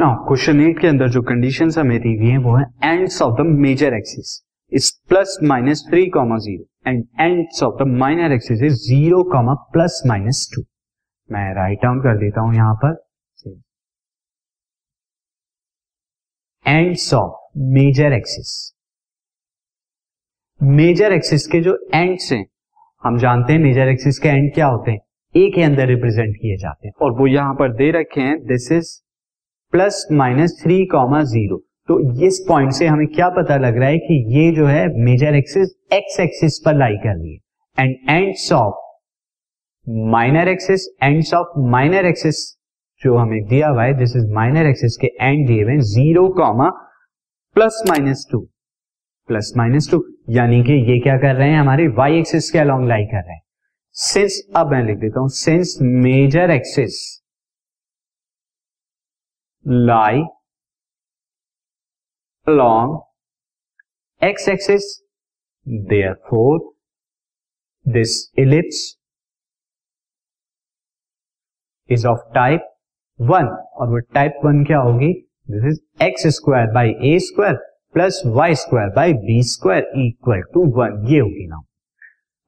Now question eight के अंदर जो कंडीशन हमें दी हुई है, वो है ends of the major axis is plus minus three comma zero and ends of the minor axis is zero comma plus minus two मैं राइट डाउन कर देता हूँ यहाँ पर। Ends of major axis major axis के जो ends हैं, हम जानते हैं मेजर एक्सिस के एंड क्या होते हैं। ए के अंदर रिप्रेजेंट किए जाते हैं और वो यहाँ पर दे रखे हैं this is plus minus three comma zero. तो इस पॉइंट से हमें क्या पता लग रहा है कि ये जो है मेजर एक्सिस एक्स एक्सिस पर लाई कर रही है। And ends of minor axis, ends of minor axis जो हमें दिया हुआ है दिस इज़ माइनर एक्सिस के एंड दिए हुए zero comma plus minus two plus minus two यानी कि ये क्या कर रहे हैं, हमारे वाई एक्सिस के अलॉन्ग लाई कर रहे हैं। सिंस अब मैं लिख देता हूँ since major axis lie along x-axis. Therefore, this ellipse is of type 1 और वो टाइप 1 क्या होगी? This is X square by A square plus Y square by B square equal to one ये होगी ना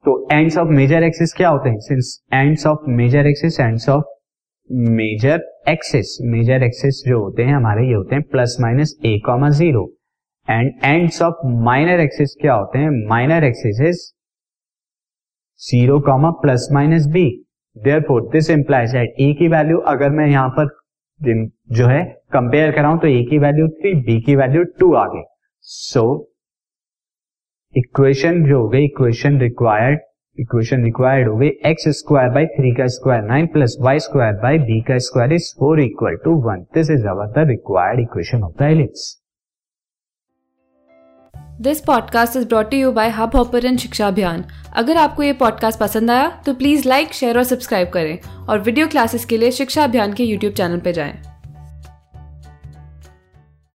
तो एंड्स ऑफ़ मेजर एक्सिस क्या होते हैं? Since ends of major axis ends of major axes major axes जो होते हैं, हमारे ये होते हैं plus minus A comma zero and ends of minor axes क्या होते हैं? Minor axis zero comma plus minus B therefore this implies that A की वैल्यू अगर मैं यहाँ पर जो है कंपेयर कराऊं तो ए की वैल्यू थ्री बी की वैल्यू टू आ गई सो इक्वेशन जो हो गई इक्वेशन रिक्वायर्ड इक्वेशन रिक्वायर्ड हो गई एक्स स्क्वायर बाई थ्री का square nine plus Y square by B का square is four equal to one this is our the required equation of the ellipse this podcast is brought you by Hubhopper Shiksha Abhiyan अगर आपको ये podcast पसंद आया तो please like share और subscribe करें और वीडियो क्लासेस के लिए शिक्षा अभियान के यूट्यूब चैनल पर जाएँ।